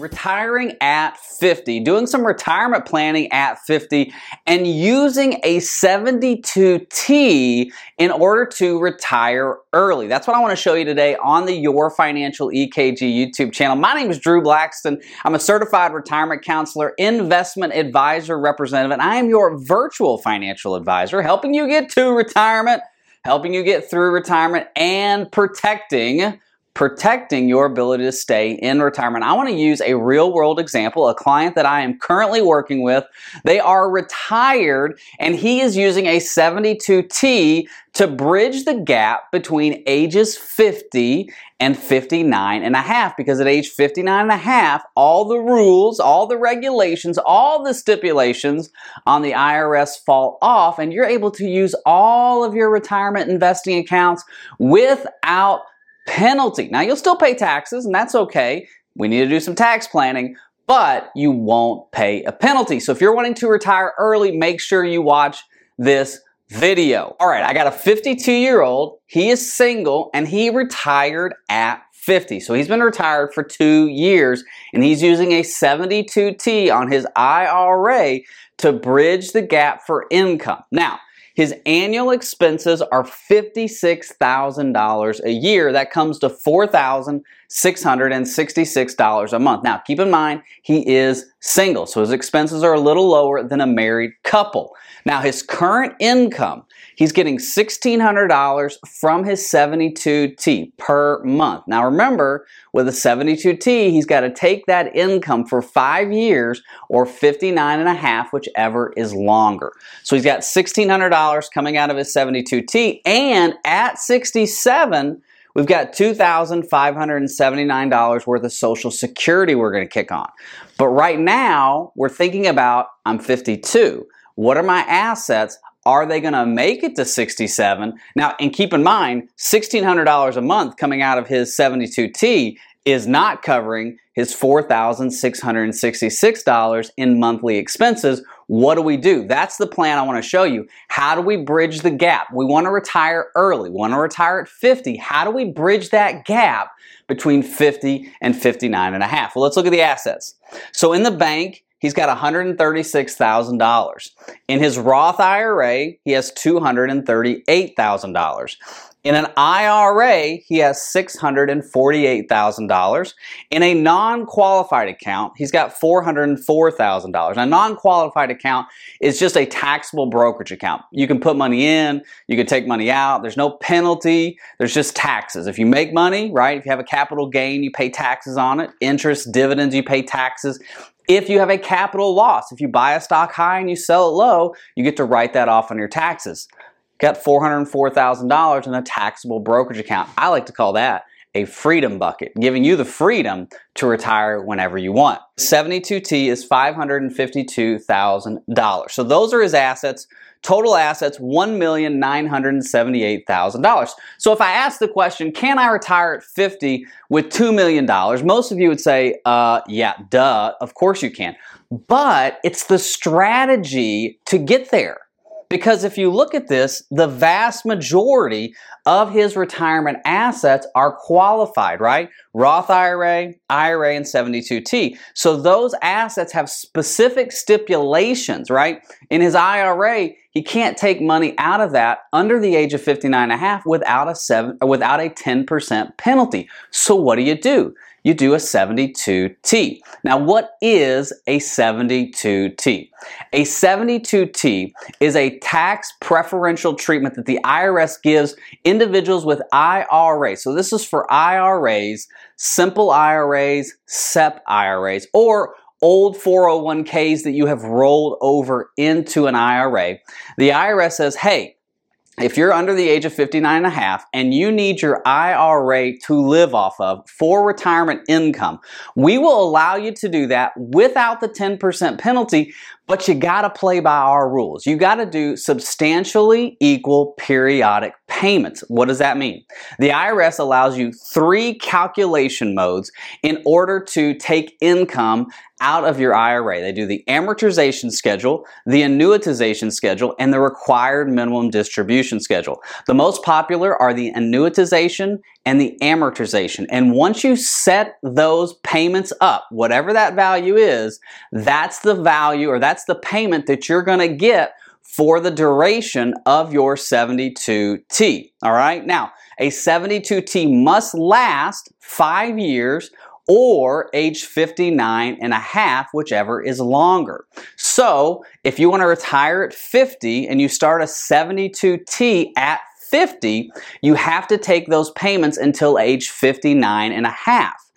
retiring at 50, doing some retirement planning at 50, and using a 72T in order to retire early. That's what I want to show you today on the Your Financial EKG YouTube channel. My name is Drew Blackston. I'm a certified retirement counselor, investment advisor representative, and I am your virtual financial advisor, helping you get to retirement, helping you get through retirement, and protecting protecting your ability to stay in retirement. I want to use a real world example, a client that I am currently working with. They are retired and he is using a 72T to bridge the gap between ages 50 and 59 and a half because at age 59 and a half, all the rules, all the regulations, all the stipulations on the IRS fall off and you're able to use all of your retirement investing accounts without penalty. Now, you'll still pay taxes, and that's okay. We need to do some tax planning, but you won't pay a penalty. So if you're wanting to retire early, make sure you watch this video. All right, I got a 52 year old. He is single and he retired at 50. So he's been retired for two years and he's using a 72T on his IRA to bridge the gap for income. Now, his annual expenses are $56,000 a year. That comes to $4,666 a month. Now, keep in mind, he is single, so his expenses are a little lower than a married couple. Now, his current income He's getting $1,600 from his 72T per month. Now remember, with a 72T, he's got to take that income for five years or 59 and a half, whichever is longer. So he's got $1,600 coming out of his 72T and at 67, We've got $2,579 worth of Social Security we're going to kick on. But right now, we're thinking about I'm 52. What are my assets? Are they going to make it to 67? Now, and keep in mind, $1,600 a month coming out of his 72T is not covering his $4,666 in monthly expenses. What do we do? That's the plan I want to show you. How do we bridge the gap? We want to retire early. We want to retire at 50. How do we bridge that gap between 50 and 59 and a half? Well, let's look at the assets. So in the bank, he's got $136,000. In his Roth IRA, he has $238,000. In an IRA, he has $648,000. In a non-qualified account, he's got $404,000. A non-qualified account is just a taxable brokerage account. You can put money in, you can take money out. There's no penalty. There's just taxes. If you make money, right, if you have a capital gain, you pay taxes on it. Interest, dividends, you pay taxes. If you have a capital loss, if you buy a stock high and you sell it low, you get to write that off on your taxes. Got $404,000 in a taxable brokerage account. I like to call that a freedom bucket, giving you the freedom to retire whenever you want. 72T is $552,000. So those are his assets. Total assets, $1,978,000. So if I ask the question, can I retire at 50 with $2 million? Most of you would say, uh, yeah, duh, of course you can. But it's the strategy to get there. Because if you look at this, the vast majority of his retirement assets are qualified, right? Roth IRA, IRA, and 72T. So those assets have specific stipulations, right? In his IRA, he can't take money out of that under the age of 59 and a half without a seven without a 10% penalty. So what do you do? You do a 72T. Now, what is a 72T? A 72T is a tax preferential treatment that the IRS gives individuals with IRA. So, this is for IRAs, simple IRAs, SEP IRAs, or old 401ks that you have rolled over into an IRA. The IRS says, hey, if you're under the age of 59 and a half and you need your IRA to live off of for retirement income, we will allow you to do that without the 10% penalty, but you gotta play by our rules. You gotta do substantially equal periodic payments. What does that mean? The IRS allows you three calculation modes in order to take income out of your IRA. They do the amortization schedule, the annuitization schedule, and the required minimum distribution schedule. The most popular are the annuitization and the amortization. And once you set those payments up, whatever that value is, that's the value or that's the payment that you're going to get for the duration of your 72T. All right. Now, a 72T must last five years or age 59 and a half, whichever is longer. So if you want to retire at 50 and you start a 72T at 50, you have to take those payments until age 59 and a half.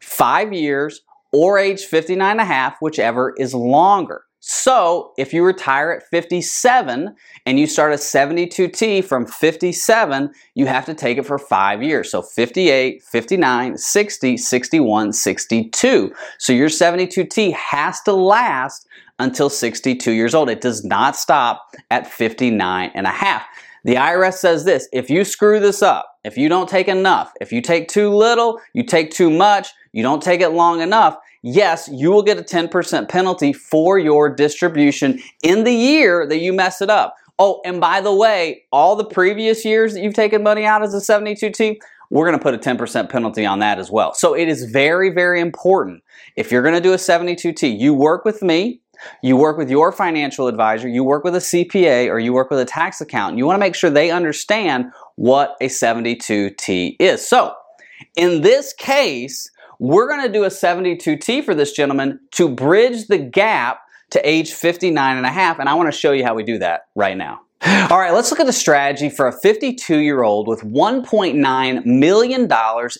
Five years or age 59 and a half, whichever is longer. So if you retire at 57 and you start a 72T from 57, you have to take it for five years. So 58, 59, 60, 61, 62. So your 72T has to last until 62 years old. It does not stop at 59 and a half. The IRS says this, if you screw this up, if you don't take enough, if you take too little, you take too much, you don't take it long enough, yes, you will get a 10% penalty for your distribution in the year that you mess it up. Oh, and by the way, all the previous years that you've taken money out as a 72T, we're going to put a 10% penalty on that as well. So it is very, very important. If you're going to do a 72T, you work with me, you work with your financial advisor, you work with a CPA, or you work with a tax accountant. You want to make sure they understand what a 72T is. So, in this case, we're going to do a 72T for this gentleman to bridge the gap to age 59 and a half, and I want to show you how we do that right now. All right, let's look at the strategy for a 52 year old with $1.9 million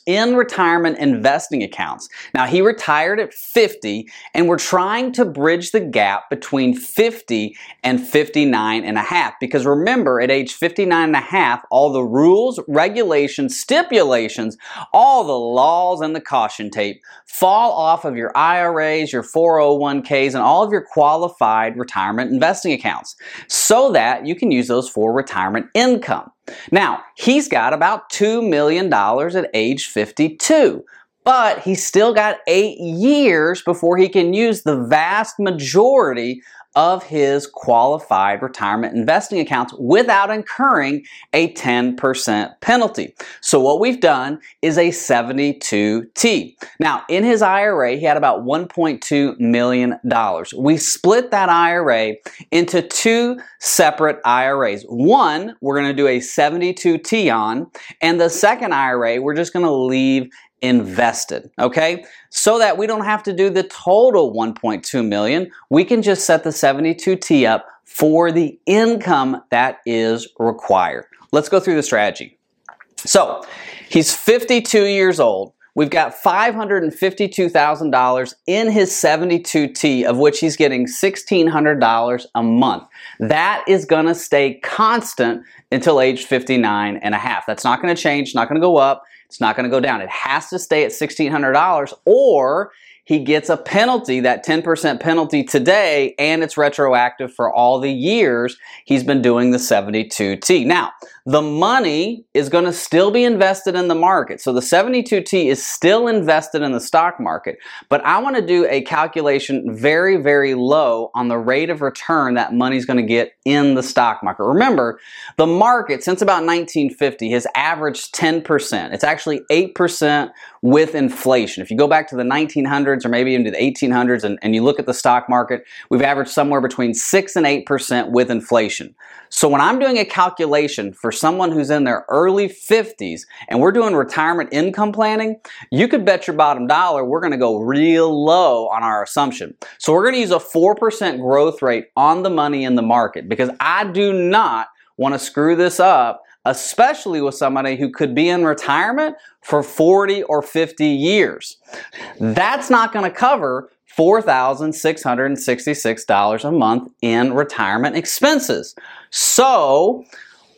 in retirement investing accounts. Now, he retired at 50, and we're trying to bridge the gap between 50 and 59 and a half. Because remember, at age 59 and a half, all the rules, regulations, stipulations, all the laws, and the caution tape fall off of your IRAs, your 401ks, and all of your qualified retirement investing accounts so that you can use those for retirement income. Now, he's got about $2 million at age 52 but he's still got eight years before he can use the vast majority of his qualified retirement investing accounts without incurring a 10% penalty. So what we've done is a 72T. Now, in his IRA, he had about $1.2 million. We split that IRA into two separate IRAs. One, we're going to do a 72T on, and the second IRA, we're just going to leave invested, okay? So that we don't have to do the total 1.2 million, we can just set the 72T up for the income that is required. Let's go through the strategy. So, he's 52 years old. We've got $552,000 in his 72T, of which he's getting $1,600 a month. That is going to stay constant until age 59 and a half. That's not going to change, not going to go up. It's not going to go down. It has to stay at $1,600 or he gets a penalty, that 10% penalty today, and it's retroactive for all the years he's been doing the 72T. Now, the money is going to still be invested in the market. So the 72T is still invested in the stock market. But I want to do a calculation very, very low on the rate of return that money's going to get in the stock market. Remember, the market since about 1950 has averaged 10%. It's actually 8% with inflation. If you go back to the 1900s or maybe into the 1800s and, and you look at the stock market, we've averaged somewhere between 6 and 8% with inflation. So when I'm doing a calculation for someone who's in their early 50s and we're doing retirement income planning, you could bet your bottom dollar we're going to go real low on our assumption. So we're going to use a 4% growth rate on the money in the market because I do not want to screw this up especially with somebody who could be in retirement for 40 or 50 years. That's not going to cover $4,666 a month in retirement expenses. So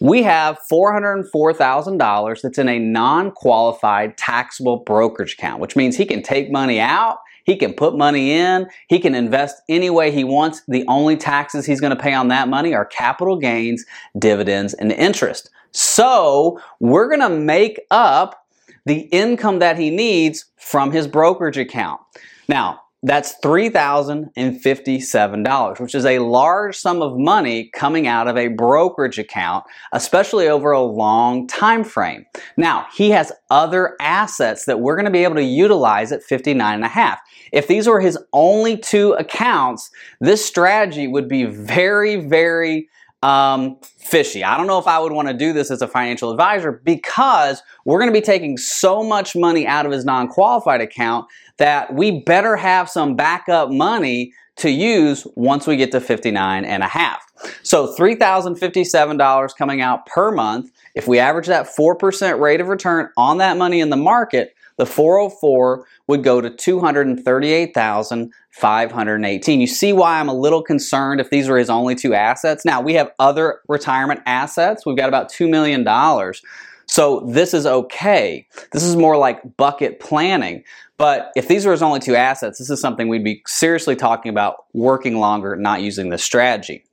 we have $404,000 that's in a non-qualified taxable brokerage account, which means he can take money out, he can put money in, he can invest any way he wants. The only taxes he's going to pay on that money are capital gains, dividends, and interest. So we're going to make up the income that he needs from his brokerage account. Now, that's $3,057, which is a large sum of money coming out of a brokerage account, especially over a long time frame. Now, he has other assets that we're going to be able to utilize at 59 and a half. If these were his only two accounts, this strategy would be very, very um, fishy. I don't know if I would want to do this as a financial advisor because we're going to be taking so much money out of his non-qualified account that we better have some backup money to use once we get to 59 and a half. So $3,057 coming out per month. If we average that 4% rate of return on that money in the market, the 404 would go to 238,518. You see why I'm a little concerned if these were his only two assets. Now, we have other retirement assets. We've got about $2 million. So this is okay. This is more like bucket planning. But if these were his only two assets, this is something we'd be seriously talking about working longer, not using this strategy.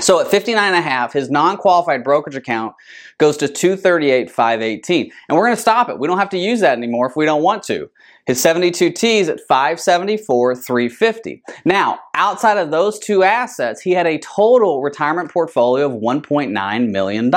So at 59 and a half, his non-qualified brokerage account goes to 238,518. And we're going to stop it. We don't have to use that anymore if we don't want to. His 72 Ts at 574, 350. Now, outside of those two assets, he had a total retirement portfolio of $1.9 million.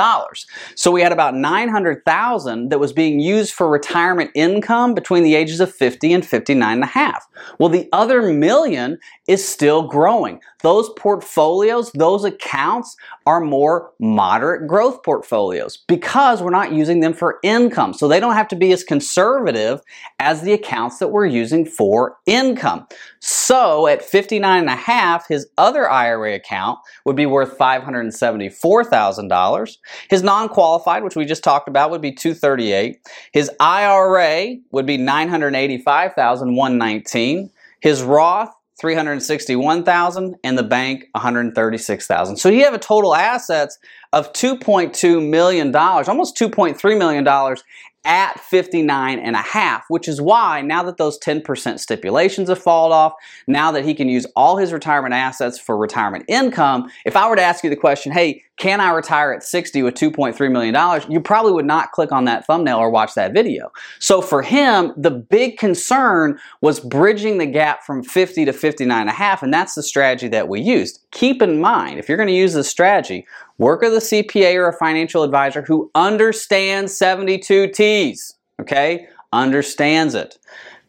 So we had about 900,000 that was being used for retirement income between the ages of 50 and 59 and a half. Well, the other million is still growing. Those portfolios, those accounts are more moderate growth portfolios because we're not using them for income. So they don't have to be as conservative as the accounts that we're using for income. So at 59 and a half, his other IRA account would be worth $574,000. His non-qualified, which we just talked about, would be 238. His IRA would be 985,119. His Roth 361,000 and the bank 136,000. So you have a total assets of 2.2 million dollars, almost 2.3 million dollars at 59 and a half, which is why now that those 10% stipulations have fallen off, now that he can use all his retirement assets for retirement income, if I were to ask you the question, hey, can I retire at 60 with $2.3 million? You probably would not click on that thumbnail or watch that video. So for him, the big concern was bridging the gap from 50 to 59 and a half, and that's the strategy that we used. Keep in mind, if you're going to use this strategy, work with a CPA or a financial advisor who understands 72 T's, okay? Understands it.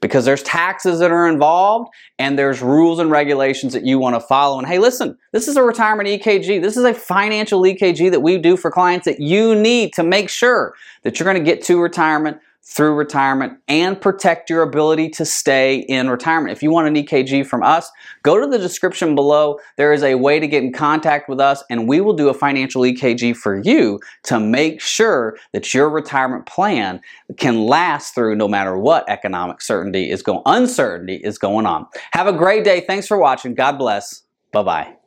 Because there's taxes that are involved and there's rules and regulations that you want to follow. And hey, listen, this is a retirement EKG. This is a financial EKG that we do for clients that you need to make sure that you're going to get to retirement through retirement and protect your ability to stay in retirement. If you want an EKG from us, go to the description below. There is a way to get in contact with us and we will do a financial EKG for you to make sure that your retirement plan can last through no matter what economic certainty is going uncertainty is going on. Have a great day. Thanks for watching. God bless. Bye-bye.